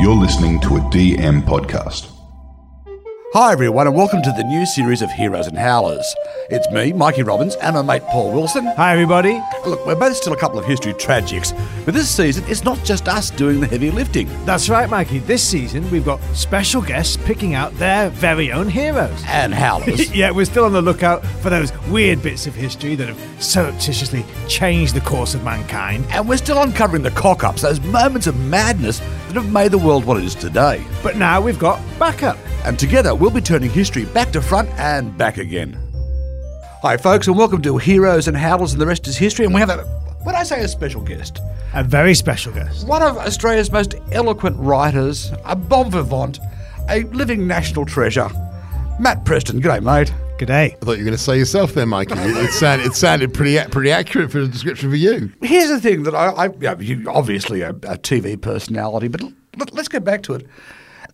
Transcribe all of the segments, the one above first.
You're listening to a DM podcast. Hi, everyone, and welcome to the new series of Heroes and Howlers. It's me, Mikey Robbins, and my mate Paul Wilson. Hi, everybody. Look, we're both still a couple of history tragics, but this season it's not just us doing the heavy lifting. That's right, Mikey. This season, we've got special guests picking out their very own heroes. And Howlers. yeah, we're still on the lookout for those weird bits of history that have surreptitiously changed the course of mankind. and we're still uncovering the cock ups, those moments of madness that have made the world what it is today. But now we've got backup. And together we'll be turning history back to front and back again. Hi, folks, and welcome to Heroes and Howlers, and the rest is history. And we have a, when I say a special guest, A very special guest. one of Australia's most eloquent writers, a bon vivant, a living national treasure, Matt Preston. G'day, mate. G'day. I thought you were going to say yourself there, Mikey. It, it sounded it sounded pretty pretty accurate for a description for you. Here's the thing that I, I you know, you obviously a, a TV personality, but let, us get back to it.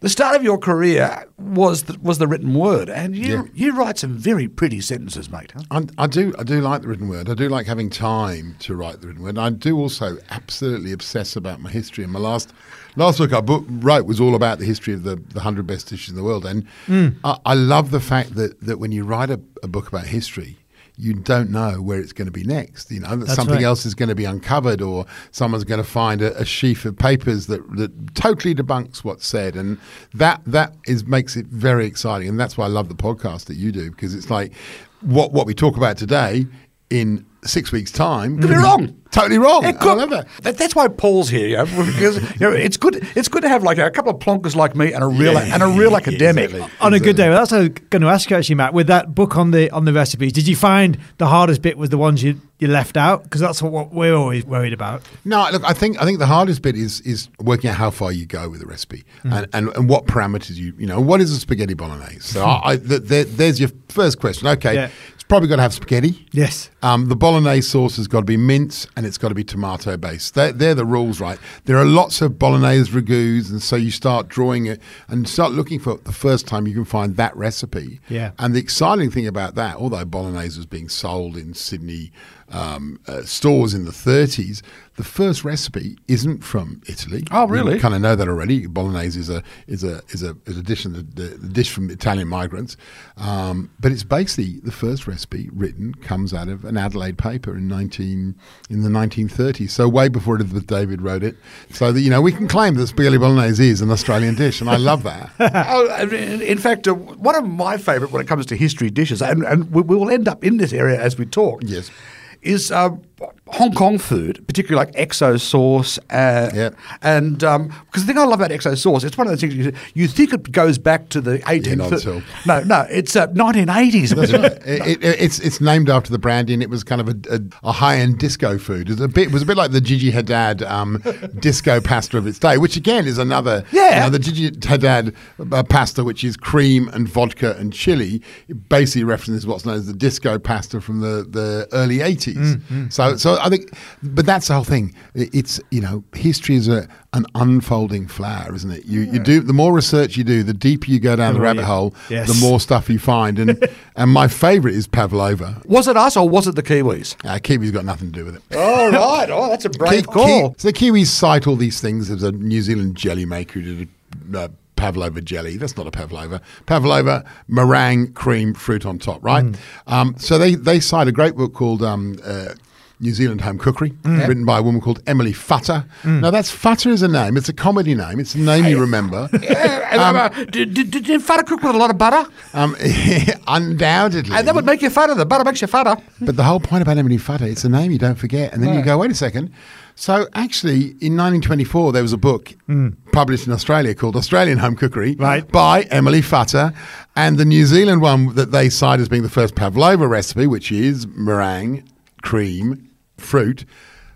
The start of your career was the, was the written word, and you Yeah. you write some very pretty sentences, mate. Huh? I, I do I do like the written word. I do like having time to write the written word. And I do also absolutely obsess about my history. And my last last book I book, wrote was all about the history of the, the hundred best dishes in the world. And hmm. I, I love the fact that that when you write a, a book about history. You don't know where it's going to be next. You know that something right. else is going to be uncovered, or someone's going to find a, a sheaf of papers that, that totally debunks what's said, and that that is makes it very exciting. And that's why I love the podcast that you do because it's like what what we talk about today in six weeks' time Could be mm-hmm. wrong. Totally wrong. It I could- love that. That- That's why Paul's here, you know, because you know, it's good. It's good to have like a couple of plonkers like me and a real and a real academic. exactly. On a good day, well, that's what I was going to ask you actually, Matt. With that book on the on the recipes, did you find the hardest bit was the ones you, you left out? Because that's what, what we're always worried about. No, look, I think I think the hardest bit is is working out how far you go with the recipe and, and, and what parameters you you know what is a spaghetti bolognese. So I, I, th there, there's your first question. Okay, Yeah. it's probably got to have spaghetti. Yes. Um, the bolognese sauce has got to be mince and it's got to be tomato based. They're, they're the rules, right? There are lots of bolognese ragouts, and so you start drawing it and start looking for the first time you can find that recipe. Yeah. And the exciting thing about that, although bolognese was being sold in Sydney um, uh, stores in the 30s, the first recipe isn't from Italy. Oh, really? You kind of know that already. Bolognese is a is a is a is a dish, the, the, dish from Italian migrants, um, but it's basically the first recipe written comes out of an Adelaide paper in nineteen in the nineteen thirties. So way before Elizabeth David wrote it. So that you know we can claim that spaghetti bolognese is an Australian dish, and I love that. Oh, in in fact, uh, one of my favourite when it comes to history dishes, and, and we, we will end up in this area as we talk. Yes. Is uh, Hong Kong food, particularly like XO sauce, uh, Yep. and because the thing I love about XO sauce, it's one of those things you, you think it goes back to the 18th. not at all. No, no, it's uh, 1980s. That's right. It, it, it's it's named after the brandy, and it was kind of a, a, a high end disco food. It was a bit it was a bit like the Gigi Hadid um, disco pasta of its day, which again is another Yeah. you know, the Gigi Hadid uh, pasta, which is cream and vodka and chili, it basically references what's known as the disco pasta from the, the early eighties. So so I think, but that's the whole thing. It's you know history is a an unfolding flower, isn't it? You you do the more research you do, the deeper you go down the, rabbit you- hole, Yes. the more stuff you find. And and my favourite is pavlova. was it us or was it the Kiwis? Uh, Kiwi's got nothing to do with it. Oh, right. Oh, that's a brave Ki- call. Ki- so the Kiwis cite all these things. There's a New Zealand jelly maker who did a uh, pavlova jelly. That's not a pavlova. Pavlova, meringue, cream, fruit on top, right? Mm. Um, so they, they cite a great book called um, uh, New Zealand Home Cookery, Mm. written by a woman called Emily Futter. Now, that's Futter is a name. It's a comedy name. It's a name you remember. And, uh, did, did, did feta cook with a lot of butter? Um, undoubtedly. And that would make you fatter. The butter makes you fatter. But the whole point about Emily Futter, it's a name you don't forget. And then you go, wait a second. So actually, in 1924, there was a book published in Australia called Australian Home Cookery Right. by Emily Futter. And the New Zealand one that they cite as being the first pavlova recipe, which is meringue, cream, fruit,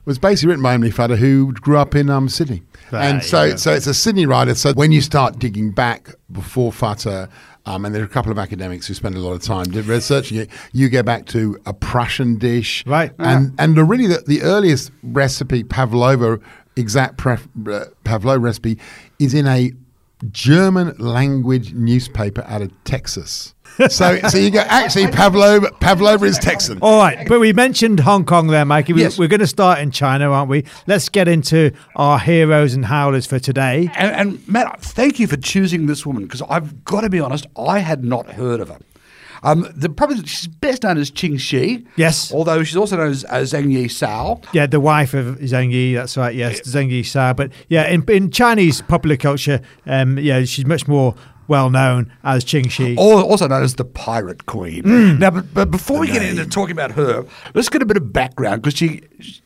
was basically written by Emily Futter, who grew up in um, Sydney. And so, go. so it's a Sydney writer. So when you start digging back before Futter, um, and there are a couple of academics who spend a lot of time researching it, you get back to a Prussian dish, Right. And and the, really the, the earliest recipe, pavlova, exact pref, uh, pavlova recipe, is in a German language newspaper out of Texas. So, so you go. Actually, Pavlova, Pavlova is Texan. All right, but we mentioned Hong Kong there, Mikey. We, Yes. We're going to start in China, aren't we? Let's get into our heroes and howlers for today. And, and Matt, thank you for choosing this woman because I've got to be honest, I had not heard of her. Um, the probably she's best known as Qing Shi. Yes. Although she's also known as, as Zheng Yi Sao. Yeah, the wife of Zheng Yi. That's right. Yes, Zheng Yi Sa. But yeah, in, in Chinese popular culture, um, yeah, she's much more well known as Qing Shi. Also known as the Pirate Queen. Now, but, but before we get into talking about her, let's get a bit of background because she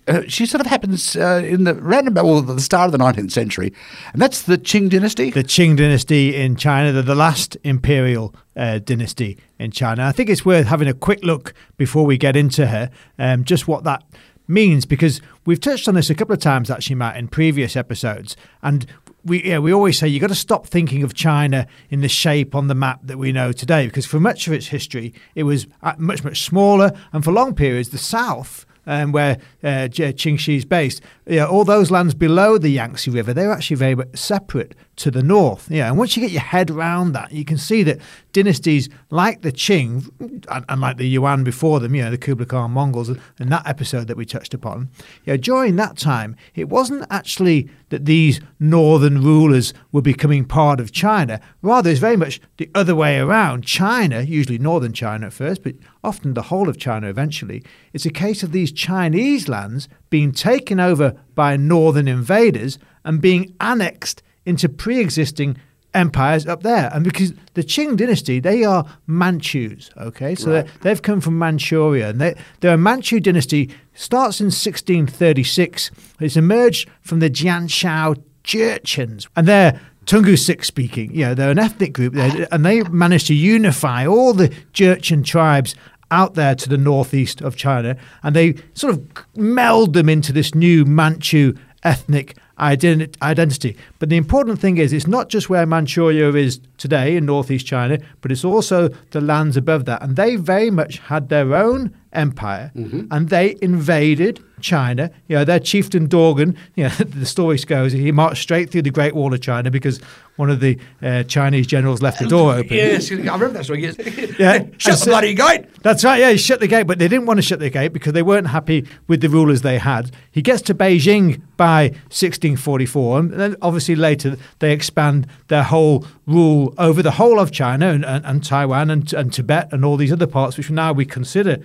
uh, she sort of happens uh, in the about well, the start of the 19th century, and that's the Qing dynasty. the Qing dynasty in China, the, the last imperial uh, dynasty in China. I think it's worth having a quick look before we get into her, um, just what that means, because we've touched on this a couple of times actually, Matt, in previous episodes, and we yeah, we always say you've got to stop thinking of China in the shape on the map that we know today, because for much of its history, it was uh, much much smaller, and for long periods, the south um, where uh, Qing Shi is based. Yeah, all those lands below the Yangtze River, they're actually very separate to the north. Yeah, and once you get your head around that, you can see that dynasties like the Qing and, and like the Yuan before them, you know, the Kublai Khan Mongols, and that episode that we touched upon, yeah, during that time, it wasn't actually that these northern rulers were becoming part of China. Rather, it's very much the other way around. China, usually northern China at first, but often the whole of China eventually, it's a case of these Chinese lands being taken over by northern invaders and being annexed into pre existing empires up there. And because the Qing dynasty, they are Manchus, okay? So they they've come from Manchuria. And they, they're a Manchu dynasty, starts in 1636. It's emerged from the Jianzhou Jurchens. And they're Tungusic speaking. You know, they're an ethnic group, and they managed to unify all the Jurchen tribes out there to the northeast of China, and they sort of meld them into this new Manchu ethnic ident- identity. But the important thing is, it's not just where Manchuria is today in northeast China, but it's also the lands above that. And they very much had their own empire, and they invaded China. You know, their chieftain Dorgon, you know, the story goes, he marched straight through the Great Wall of China because one of the uh, Chinese generals left the door open. Yes, I remember that story. Yes. Yeah. Shut And the bloody gate. That's right. Yeah, he shut the gate, but they didn't want to shut the gate because they weren't happy with the rulers they had. He gets to Beijing by 1644, and then obviously later they expand their whole rule over the whole of China and, and, and Taiwan and, and Tibet and all these other parts, which now we consider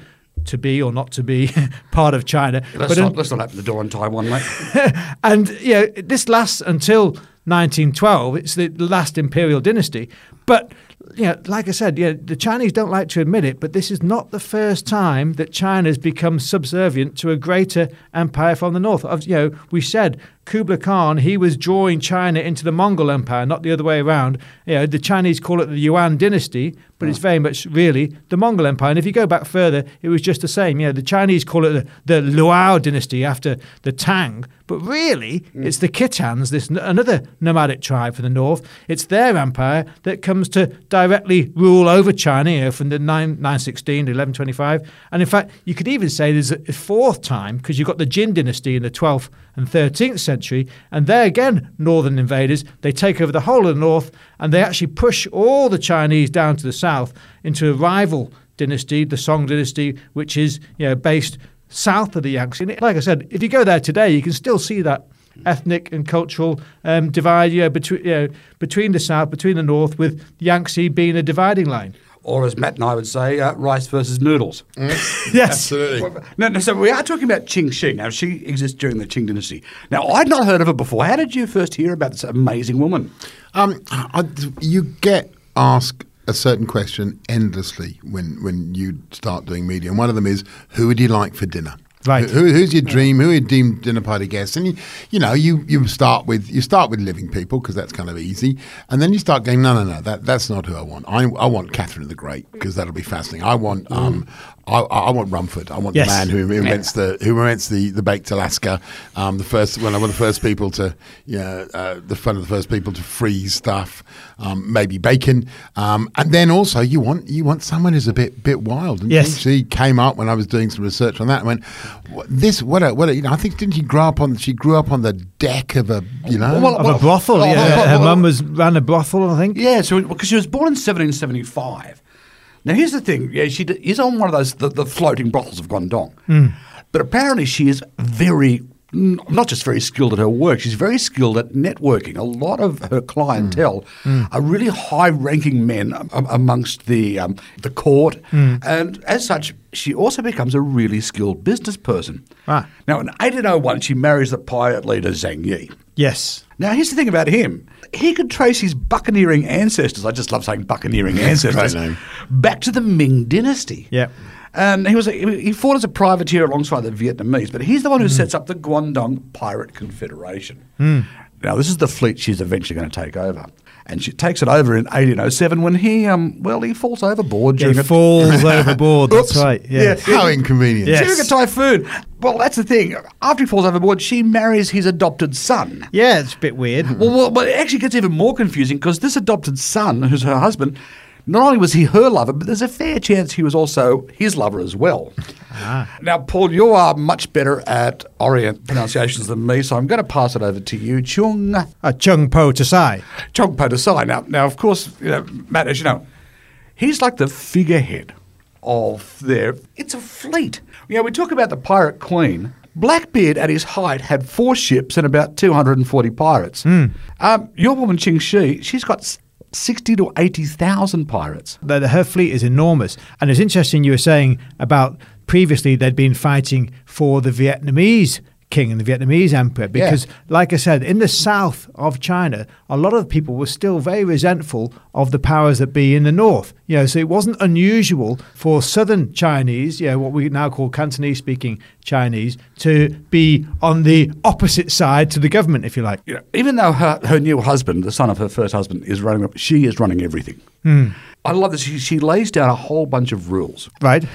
to be or not to be part of China. Let's, But not, let's not open the door on Taiwan, mate. and you know, this lasts until 1912. It's the last imperial dynasty. But you know, like I said, yeah, the Chinese don't like to admit it, but this is not the first time that China's become subservient to a greater empire from the north. You know, we said Kublai Khan, he was drawing China into the Mongol Empire, not the other way around. You know, the Chinese call it the Yuan dynasty, but it's very much really the Mongol Empire. And if you go back further, it was just the same. You know, the Chinese call it the, the Liao dynasty after the Tang, but really mm. it's the Khitans, this another nomadic tribe from the north. It's their empire that comes to directly rule over China you know, from the 9, 916 to 1125. And in fact, you could even say there's a fourth time because you've got the Jin dynasty in the 12th and 13th century, and they're again northern invaders. They take over the whole of the north, and they actually push all the Chinese down to the south into a rival dynasty, the Song dynasty, which is you know based south of the Yangtze. And like I said, if you go there today, you can still see that ethnic and cultural um, divide you know, between you know, between the south, between the north, with Yangtze being a dividing line. Or as Matt and I would say, uh, rice versus noodles. Yes. Absolutely. No, no, so we are talking about Qing Shi. Now, she exists during the Qing dynasty. Now, I'd not heard of her before. How did you first hear about this amazing woman? Um, I, you get asked a certain question endlessly when, when you start doing media, and one of them is, "Who would you like for dinner?" Right. Who, who's your dream? Who are your dream dinner party guests? And you, you know, you, you start with you start with living people because that's kind of easy, and then you start going, no, no, no, that that's not who I want. I, I want Catherine the Great because that'll be fascinating. I want um, I, I want Rumford. I want Yes. the man who invents the who invents the, the baked Alaska. Um, the first one of the first people to yeah uh, the one of the first people to freeze stuff. Um, maybe bacon. Um, and then also you want you want someone who's a bit bit wild. And Yes. she came up when I was doing some research on that. and went "What- this what a what a, you know I think didn't she grow up on she grew up on the deck of a you know Well, Of a brothel, well, yeah. well, Her well, mum was ran a brothel, I think. Yeah, so because she was born in 1775. Now here's the thing: yeah, she is on one of those the, the floating brothels of Guangdong, hmm. but apparently she is very. Not just very skilled at her work, she's very skilled at networking. A lot of her clientele are really high-ranking men am- amongst the um, the court, and as such, she also becomes a really skilled business person. Right. Now, in 1801, she marries the pirate leader Zheng Yi. Yes. Now, here's the thing about him. He could trace his buccaneering ancestors, I just love saying buccaneering ancestors, back to the Ming dynasty. Yeah. And he was a, he fought as a privateer alongside the Vietnamese, but he's the one who hmm. sets up the Guangdong Pirate Confederation. Hmm. Now, this is the fleet she's eventually going to take over. And she takes it over in 1807 when he, um, well, he falls overboard He during a falls overboard. That's Oops. right. Yeah. how inconvenient. Yeah. during a typhoon. Well, that's the thing. After he falls overboard, she marries his adopted son. Yeah, it's a bit weird. Well, well, but it actually gets even more confusing because this adopted son, who's her husband, not only was he her lover, but there's a fair chance he was also his lover as well. Ah. Now, Paul, you are much better at Orient pronunciations than me, so I'm going to pass it over to you. Chung A chung po to sai. Chong Po Desai. Now, now, of course, you know, Matt, as you know, he's like the figurehead of their. It's a fleet. You know, we talk about the pirate queen. Blackbeard, at his height, had four ships and about 240 pirates. Hmm. Um, your woman Ching Shi, she's got 60 to 80,000 pirates. that her fleet is enormous. And it's interesting you were saying about previously they'd been fighting for the Vietnamese king and the Vietnamese emperor because, like I said, in the south of China, a lot of people were still very resentful of the powers that be in the north. You know, so it wasn't unusual for southern Chinese, you know, what we now call Cantonese speaking Chinese, to be on the opposite side to the government, if you like. You know, even though her, her new husband, the son of her first husband, is running, up, she is running everything. Hmm. I love this. She, she lays down a whole bunch of rules. Right?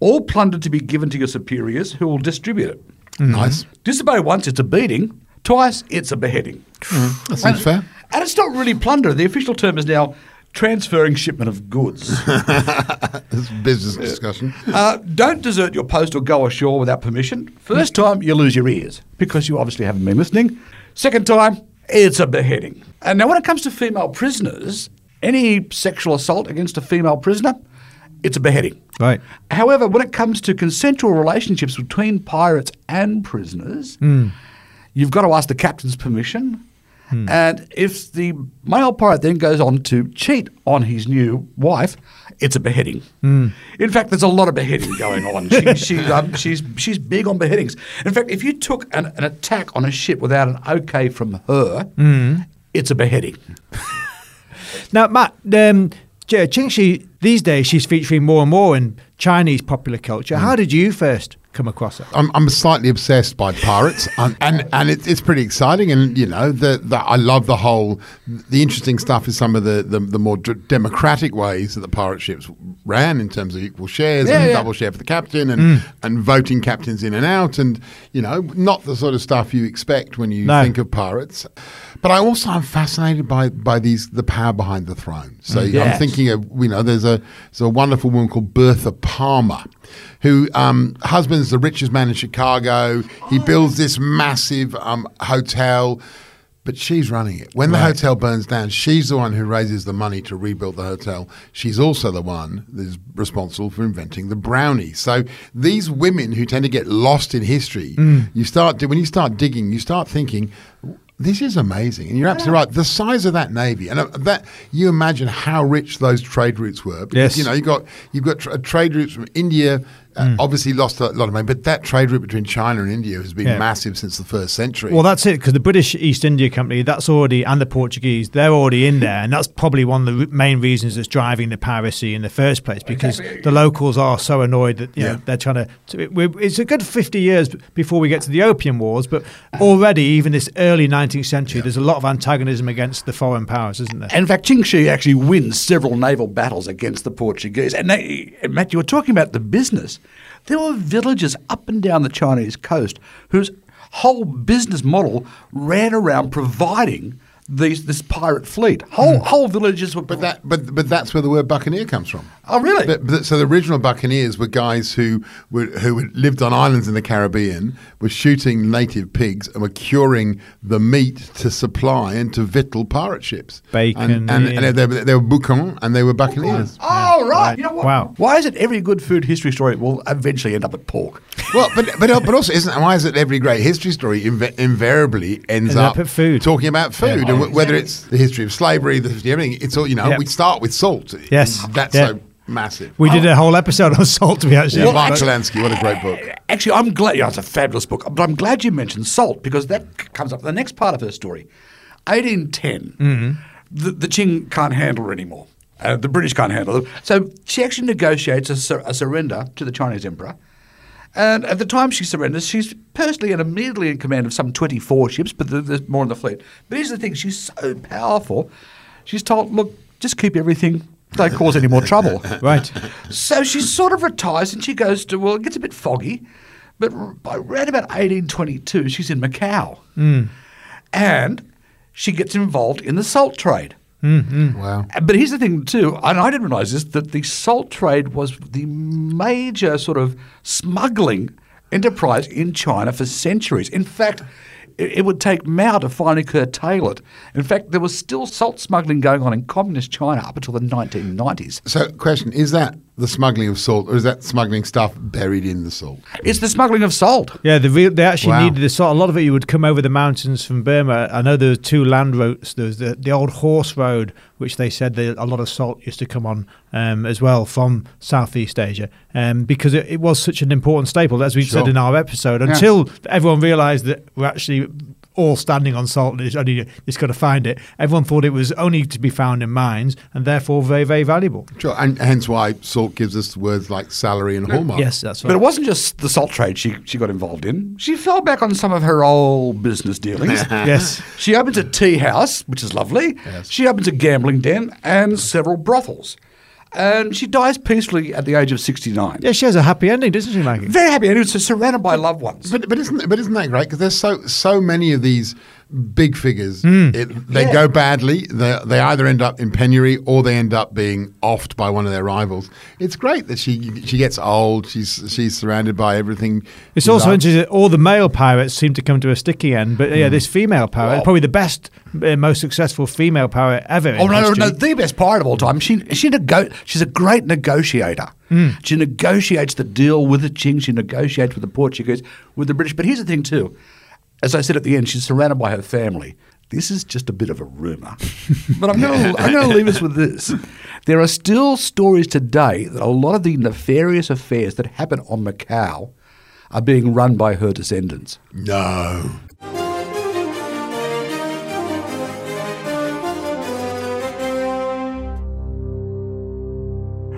All plunder to be given to your superiors who will distribute it. Nice. Disobey once, it's a beating. Twice, it's a beheading. Mm, that seems fair. And it's not really plunder. The official term is now transferring shipment of goods. It's business discussion. uh, don't desert your post or go ashore without permission. First hmm. time, you lose your ears because you obviously haven't been listening. Second time, it's a beheading. And now, when it comes to female prisoners, any sexual assault against a female prisoner, it's a beheading. Right. However, when it comes to consensual relationships between pirates and prisoners, you've got to ask the captain's permission. And if the male pirate then goes on to cheat on his new wife, it's a beheading. In fact, there's a lot of beheading going on. She, she, um, she's, she's big on beheadings. In fact, if you took an, an attack on a ship without an okay from her, it's a beheading. Now, Matt, um, J- Qing Shi, these days she's featuring more and more in Chinese popular culture. Hmm. How did you first come across it. I'm, I'm slightly obsessed by pirates, and and, and it, it's pretty exciting. And you know, the, the I love the whole. The interesting stuff is some of the the, the more d- democratic ways that the pirate ships ran in terms of equal shares Yeah, and yeah. double share for the captain, and mm. and voting captains in and out, and you know, not the sort of stuff you expect when you No. think of pirates. But I also am fascinated by by these the power behind the throne. So mm. Yes. I'm thinking of you know, there's a there's a wonderful woman called Bertha Palmer, who um, husband's the richest man in Chicago. He builds this massive um, hotel, but she's running it. When the hotel burns down, she's the one who raises the money to rebuild the hotel. She's also the one that is responsible for inventing the brownie. So these women who tend to get lost in history, you start when you start digging, you start thinking. This is amazing, and you're absolutely right. The size of that navy, and uh, that you imagine how rich those trade routes were. Because, Yes. you know you got you've got tra- trade routes from India uh, obviously lost a lot of money, but that trade route between China and India has been Yeah. massive since the first century. Well, that's it because the British East India Company, that's already, and the Portuguese, they're already in there, and that's probably one of the main reasons that's driving the piracy in the first place because the locals are so annoyed that you Yeah. know they're trying to. to it, it's a good fifty years before we get to the Opium Wars, but already, even this early nineteenth century, there's a lot of antagonism against the foreign powers, isn't there? In fact, Qing Shi actually wins several naval battles against the Portuguese. And, they, and Matt, you were talking about the business. There were villages up and down the Chinese coast whose whole business model ran around providing these this pirate fleet. Whole hmm. whole villages were. But that, but but that's where the word buccaneer comes from. Oh, really? But, but, so the original buccaneers were guys who were who lived on islands in the Caribbean, were shooting native pigs, and were curing the meat to supply and to victual pirate ships. Bacon, and, and, yeah. and they, were, they were boucans and they were buccaneers. Oh, right. Right. You know what? Wow. Why is it every good food history story will eventually end up at pork? Well, but but but also, isn't why is it every great history story inv- invariably ends Ends up up at food. talking about food, Yeah. And wh- whether it's the history of slavery, the history of everything. It's all you know. Yeah. We start with salt. Yes. that's Yeah. so massive. We did a whole episode on salt, to be actually. Yeah, honest. Mark But- what a great book. Actually, I'm glad. Yeah, it's a fabulous book. But I'm glad you mentioned salt because that comes up in the next part of her story. 1810, the, the Qing can't handle her anymore. Uh, the British can't handle it. So she actually negotiates a, sur- a surrender to the Chinese emperor. And at the time she surrenders, she's personally and immediately in command of some 24 ships, but there's more in the fleet. But here's the thing she's so powerful, she's told, look, just keep everything, don't cause any more trouble. Right. So she sort of retires and she goes to, well, it gets a bit foggy, but by around about 1822, she's in Macau. Hmm. And she gets involved in the salt trade. Wow. Uh, But here's the thing, too, and I didn't realize this, that the salt trade was the major sort of smuggling enterprise in China for centuries. In fact, it, it would take Mao to finally curtail it. In fact, there was still salt smuggling going on in communist China up until the 1990s. So, question: Is that the smuggling of salt, or is that smuggling stuff buried in the salt? It's the smuggling of salt. Yeah, the real, they actually Wow. needed the salt. A lot of it you would come over the mountains from Burma. I know there were two land routes. There was the, the old horse road, which they said that a lot of salt used to come on um, as well from Southeast Asia, um, because it, it was such an important staple, as we Sure. said in our episode. Until everyone realised that we're actually all standing on salt, and it's only you just got to find it. Everyone thought it was only to be found in mines, and therefore very, very valuable. Sure, and hence why salt gives us words like salary and hallmark. Yes, that's right. But it wasn't just the salt trade she, she got involved in. She fell back on some of her old business dealings. yes. She opens a tea house, which is lovely. Yes. She opens a gambling den and several brothels. And she dies peacefully at the age of 69. Yeah, she has a happy ending, doesn't she, Mikey? Very happy. And it's surrounded by loved ones. But but isn't but isn't that great? Because there's so so many of these big figures. Hmm. It, they Yeah. go badly. They they either end up in penury or they end up being offed by one of their rivals. It's great that she she gets old. She's she's surrounded by everything. It's also loves. interesting that all the male pirates seem to come to a sticky end, but yeah, this female pirate, Well- probably the best, uh, most successful female pirate ever. Oh no, no, history. no! The best pirate of all time. She she nego- She's a great negotiator. She negotiates the deal with the Qing. She negotiates with the Portuguese, with the British. But here's the thing, too. As I said at the end, she's surrounded by her family. This is just a bit of a rumor, but I'm going to I'm going to leave us with this. There are still stories today that a lot of the nefarious affairs that happen on Macau are being run by her descendants. no.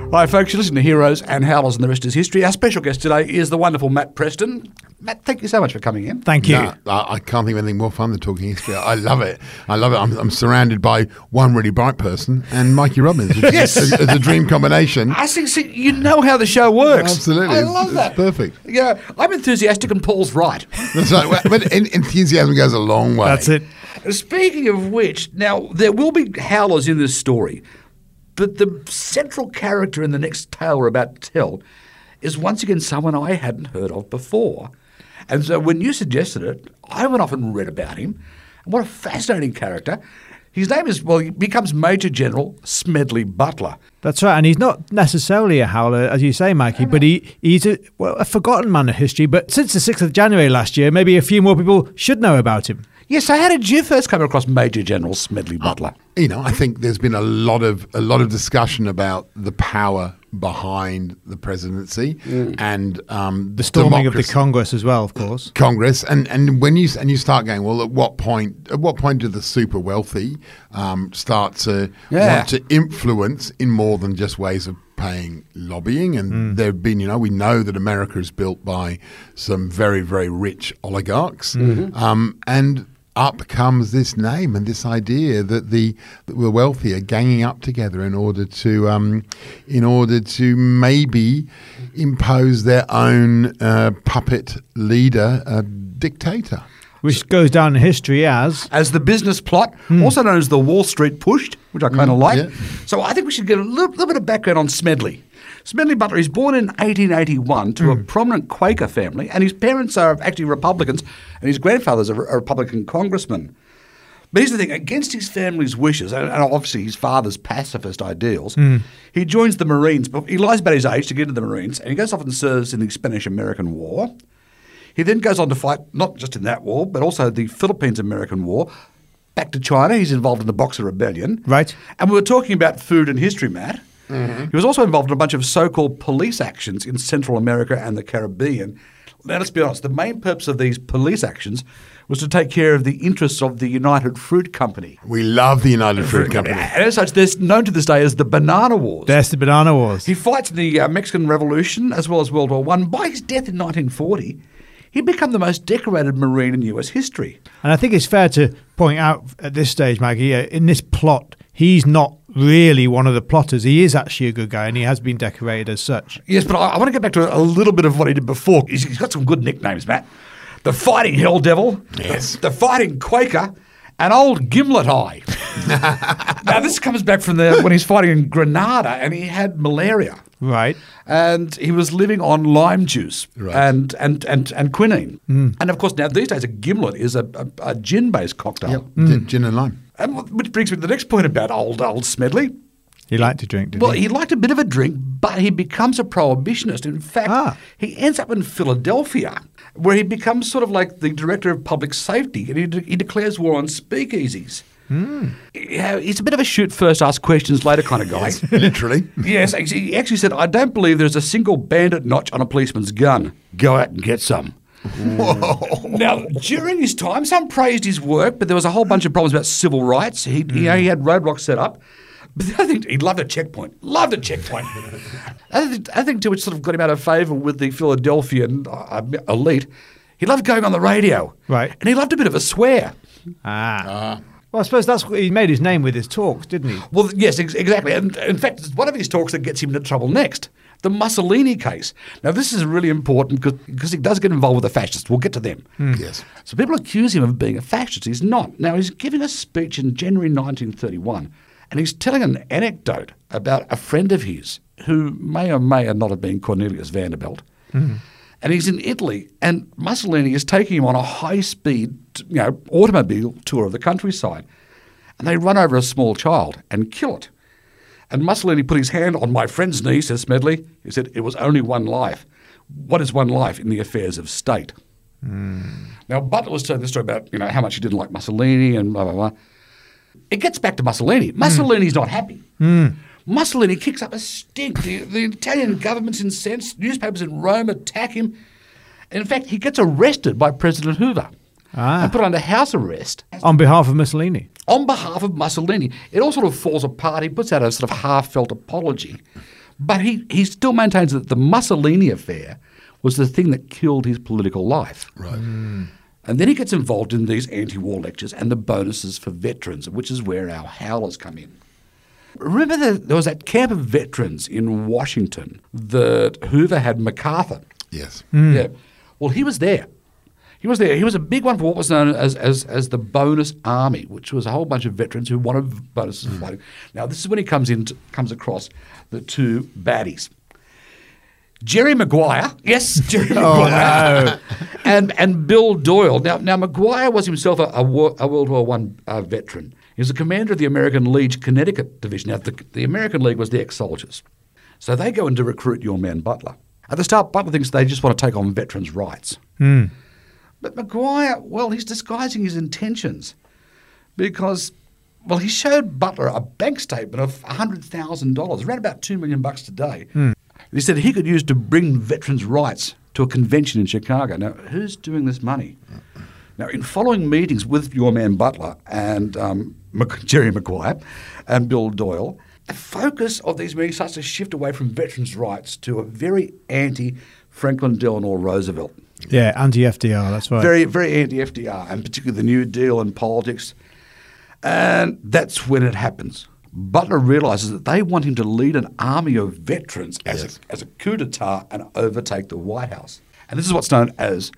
Right, folks, you listen to Heroes and Howlers, and the rest is history. Our special guest today is the wonderful Matt Preston. Matt, thank you so much for coming in. Thank you. No, I, I can't think of anything more fun than talking history. I love it. I love it. I'm, I'm surrounded by one really bright person and Mikey Robbins. Which Yes. is, it's a dream combination. I think see, you know how the show works. Absolutely. I It's- love it's that. perfect. Yeah, I'm enthusiastic and Paul's right. That's right. Well, But en- enthusiasm goes a long way. That's it. Speaking of which, now there will be howlers in this story, but the central character in the next tale we're about to tell is once again someone I hadn't heard of before. And so when you suggested it, I went off and read about him. And What a fascinating character. His name is, well, he becomes Major General Smedley Butler. That's right, and he's not necessarily a howler, as you say, Mikey, but he, he's a, well, a forgotten man of history. But since the 6th of January last year, maybe a few more people should know about him. Yes, so how did you first come across Major General Smedley Butler? you know, I think there's been a lot of a lot of discussion about the power behind the presidency and um, The storming of the. Congress as well, of course. Congress, and, and when you and you start going, well, at what point? At what point do the super wealthy um, start to Yeah. want to influence in more than just ways of paying lobbying? And there have been, you know, we know that America is built by some very very rich oligarchs, um, and up comes this name and this idea that the that the wealthy are ganging up together in order to um, in order to maybe impose their own uh, puppet leader, uh, dictator. Which goes down in history as as the business plot, hmm. also known as the Wall Street push, which I kind of hmm, like. yeah. So I think we should get a little, little bit of background on Smedley. Smedley Butler is born in 1881 to a hmm. prominent Quaker family, and his parents are actually Republicans, and his grandfather's a, a Republican congressman. But here's the thing: against his family's wishes, and, obviously his father's pacifist ideals, he joins the Marines. But he lies about his age to get into the Marines, and he goes off and serves in the Spanish-American War. He then goes on to fight not just in that war, but also the Philippines American War. Back to China, he's involved in the Boxer Rebellion. Right. And we were talking about food and history, Matt. He was also involved in a bunch of so called police actions in Central America and the Caribbean. Now, let's be honest, the main purpose of these police actions was to take care of the interests of the United Fruit Company. We love the United Fruit Company. And as such, they're known to this day as the Banana Wars. That's the Banana Wars. He fights in the uh, Mexican Revolution as well as World War One. By his death in 1940, he became the most decorated Marine in US history. And I think it's fair to point out at this stage, Mikey, uh, in this plot, he's not really one of the plotters. He is actually a good guy, and he has been decorated as such. Yes, but I, I want to get back to a little bit of what he did before. He's, he's got some good nicknames, Matt. The Fighting Hell Devil, Yes. the, the Fighting Quaker, and Old Gimlet Eye. now, this comes back from the, when he's fighting in Grenada and he had malaria. Right. and he was living on lime juice Right. and, and, and, and quinine. And of course, now these days, a gimlet is a, a, a gin based cocktail. Gin- Gin and lime. And which brings me to the next point about old, old Smedley. He liked to drink, Well, he? he liked a bit of a drink, but he becomes a prohibitionist. In fact, Ah. he ends up in Philadelphia, where he becomes sort of like the director of public safety, and he, de- he declares war on speakeasies. Yeah, he's a bit of a shoot first, ask questions later kind of guy. Literally. Yes, he actually said, I don't believe there's a single bandit notch on a policeman's gun. Go out and get some. Now, during his time, some praised his work, but there was a whole bunch of problems about civil rights. He, you know, he had roadblocks set up. But other thing, he loved a checkpoint. Loved a checkpoint. I think, I think, too, which sort of got him out of favour with the Philadelphian uh, elite. He loved going on the radio. Right. And he loved a bit of a swear. ah. Well, I suppose that's what he made his name with his talks, didn't he? Well, yes, ex- exactly. And in fact, it's one of his talks that gets him into trouble next. The Mussolini case. Now, this is really important because he does get involved with the fascists. We'll get to them. Hmm. Yes. So people accuse him of being a fascist. He's not. Now, he's giving a speech in January 1931, and he's telling an anecdote about a friend of his who may or may not have been Cornelius Vanderbilt. Hmm. And he's in Italy, and Mussolini is taking him on a high speed you know, automobile tour of the countryside. And they run over a small child and kill it. And Mussolini put his hand on my friend's knee, says Smedley. He said, It was only one life. What is one life in the affairs of state? Hmm. Now, Butler was telling the story about you know how much he didn't like Mussolini and blah blah blah. It gets back to Mussolini. Hmm. Mussolini's not happy. Hmm. Mussolini kicks up a stink. The, the Italian government's incensed. Newspapers in Rome attack him. In fact, he gets arrested by President Hoover Ah. and put under house arrest On behalf of Mussolini. on behalf of Mussolini. It all sort of falls apart. He puts out a sort of half felt apology. But he, he still maintains that the Mussolini affair was the thing that killed his political life. Right. And then he gets involved in these anti war lectures and the bonuses for veterans, which is where our howlers come in. Remember that there was that camp of veterans in Washington that Hoover had MacArthur. Yes. Yeah. Well, he was there. He was there. He was a big one for what was known as, as, as the bonus army, which was a whole bunch of veterans who wanted bonuses fighting. Now, this is when he comes in, comes across the two baddies. Jerry Maguire, yes, Jerry Maguire, and and Bill Doyle. Now, now Maguire was himself a, a, war, a World War One uh, veteran. He was the commander of the American Legion Connecticut Division. Now, the, the American Legion was the ex-soldiers, so they go in to recruit your man Butler. At the start, Butler thinks they just want to take on veterans' rights. But Maguire, well, he's disguising his intentions because Well, he showed Butler a bank statement of $100,000, around about 2 million bucks today. He said he could use to bring veterans' rights to a convention in Chicago. Now, who's doing this money? Now, in following meetings with your man Butler and um, Jerry Maguire and Bill Doyle, the focus of these meetings starts to shift away from veterans' rights to a very anti Franklin Delano Roosevelt. Yeah, anti FDR. That's right. Very, very anti FDR, and particularly the New Deal and politics. And that's when it happens. Butler realizes that they want him to lead an army of veterans as, Yes. a, as a coup d'etat and overtake the White House. And this is what's known as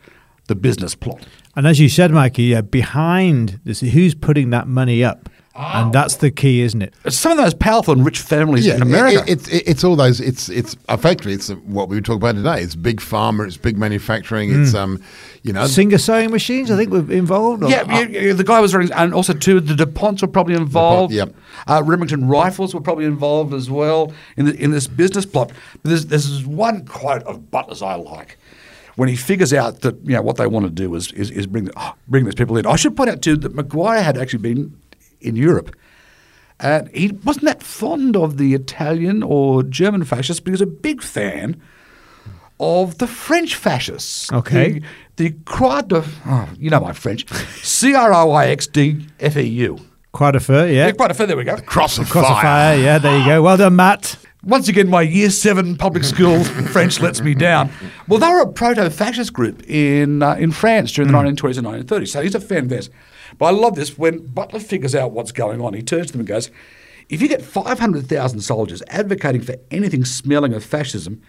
the business plot. And as you said, Mikey, yeah, behind this, who's putting that money up? And that's the key, isn't it? It's some of the most powerful and rich families Yeah, in America. it- it's it's all those. It's it's effectively it's what we were talking about today. It's big pharma. It's big manufacturing. It's um, you know, Singer sewing machines, I think, were involved. or- yeah, yeah, yeah, the guy was running, and also too, the DuPonts were probably involved. yep. Uh, Remington Rifles were probably involved as well in the, in this business plot. But there's, there's one quote of Butler's I like when he figures out that you know what they want to do is is, is bring the, oh, bring these people in. I should point out too that McGuire had actually been in Europe. And he wasn't that fond of the Italian or German fascists, but he was a big fan of the French fascists. Okay. The, the Croix de, oh, you know my French, C R O I X D F E U. Quite a fur, yeah. Yeah, quite a fair, there we go. cross of Cross fire. of fire, yeah, there you go. Well done, Matt. Once again, my year seven public school French lets me down. Well, they were a proto fascist group in, uh, in France during the 1920s and 1930s. So he's a fan of theirs. But I love this. When Butler figures out what's going on, he turns to them and goes, If you get 500,000 soldiers advocating for anything smelling of fascism,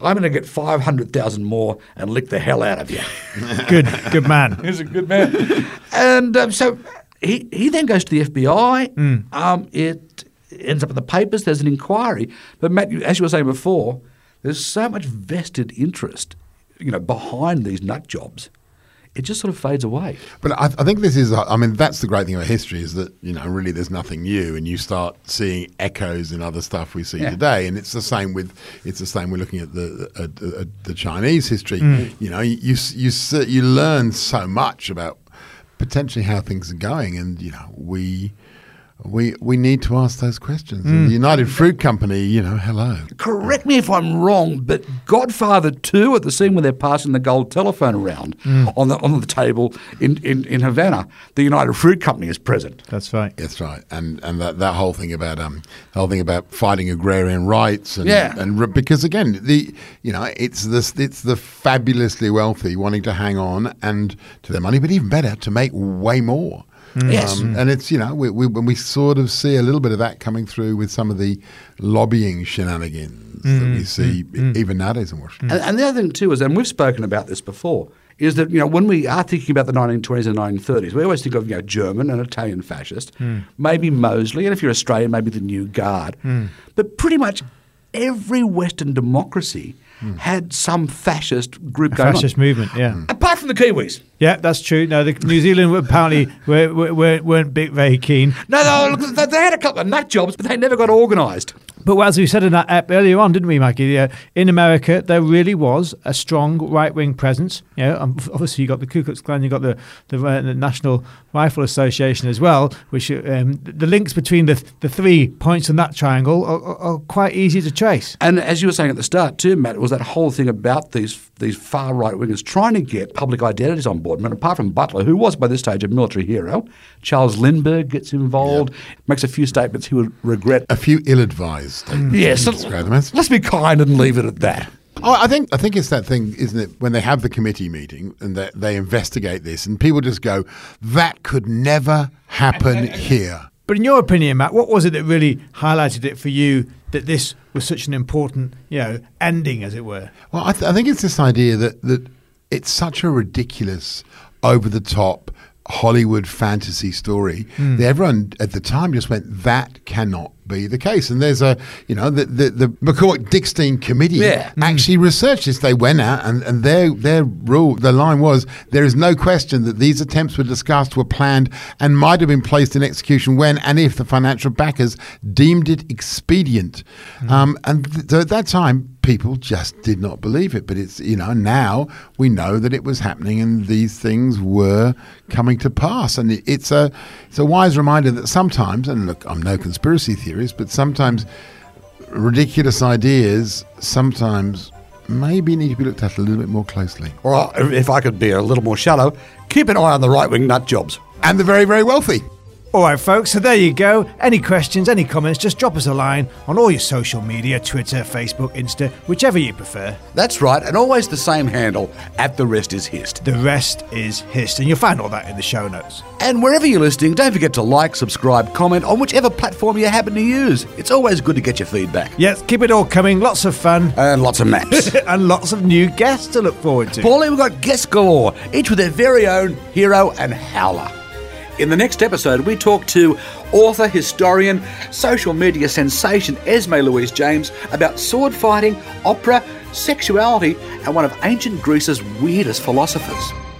I'm going to get 500,000 more and lick the hell out of you. Good, good man. He's a good man. and um, so he, he then goes to the FBI. Um, it ends up in the papers. There's an inquiry. But Matt, as you were saying before, there's so much vested interest, you know, behind these nut jobs. It just sort of fades away. But I, I think this is, uh, I mean, that's the great thing about history is that, you know, really there's nothing new and you start seeing echoes in other stuff we see Yeah. today. And it's the same with, it's the same, we're looking at the, at, at uh, uh, the Chinese history. Mm. You know, you, you, you, you learn so much about potentially how things are going. And, you know, we, we, we need to ask those questions. Mm. The United Fruit Company, you know, hello. Correct me if I'm wrong, but Godfather 2 at the scene where they're passing the gold telephone around on, the, on the table in, in, in Havana, the United Fruit Company is present. That's right. That's right, and and that, that whole thing about um the whole thing about fighting agrarian rights and Yeah. and re- because again the you know it's this it's the fabulously wealthy wanting to hang on and to their money, but even better to make way more. Mm. Yes. Um, mm. and it's you know we, we when we sort of see a little bit of that coming through with some of the lobbying shenanigans that we mm. see even nowadays in Washington. And, and the other thing too is, and we've spoken about this before, is that you know when we are thinking about the 1920s and 1930s, we always think of you know German and Italian fascist, maybe Mosley, and if you're Australian, maybe the New Guard. But pretty much every Western democracy had some fascist group going Fascist on, movement, yeah. From the Kiwis. Yeah, that's true. No, the New Zealand apparently were, were, weren't, weren't big, very keen. No, no, they had a couple of nut jobs, but they never got organised. But as we said in that ep earlier on, didn't we, Mikey? Uh, in America, there really was a strong right-wing presence. You know, um, obviously you got the Ku Klux Klan, you got the the, uh, the National Rifle Association as well. Which um, the links between the the three points in that triangle are, are, are quite easy to trace. And as you were saying at the start too, Matt, was that whole thing about these these far right wingers trying to get public identities on board. I mean, apart from Butler, who was by this stage a military hero, Charles Lindbergh gets involved, makes a few statements he would regret. A few ill-advised statements. Mm. Yes, you describe them as. let's be kind and leave it at that. Oh, I think I think it's that thing, isn't it? When they have the committee meeting and they, they investigate this, and people just go, "That could never happen here." But in your opinion, Matt, what was it that really highlighted it for you that this was such an important, you know, ending, as it were? Well, I, th- I think it's this idea that that it's such a ridiculous, over the top Hollywood fantasy story hmm. that everyone at the time just went, "That cannot be the case. And there's a, you know, the the, the McCormack Dickstein committee Yeah. actually researched this. They went out and, and their their rule, the line was there is no question that these attempts were discussed, were planned, and might have been placed in execution when and if the financial backers deemed it expedient. Um, and th- so at that time, people just did not believe it. But it's you know now we know that it was happening and these things were coming to pass. And it, it's a it's a wise reminder that sometimes, and look, I'm no conspiracy theorist, but sometimes ridiculous ideas sometimes maybe need to be looked at a little bit more closely. Or if if I could be a little more shallow, keep an eye on the right wing nut jobs. And the very very wealthy. All right, folks, so there you go. Any questions, any comments, just drop us a line on all your social media Twitter, Facebook, Insta, whichever you prefer. That's right, and always the same handle at the rest is hist. The rest is hist, and you'll find all that in the show notes. And wherever you're listening, don't forget to like, subscribe, comment on whichever platform you happen to use. It's always good to get your feedback. Yes, keep it all coming. Lots of fun And lots of maps. and lots of new guests to look forward to. Paulie, we've got guests galore, each with their very own hero and howler. In the next episode, we talk to author, historian, social media sensation Esme Louise James about sword fighting, opera, sexuality, and one of ancient Greece's weirdest philosophers.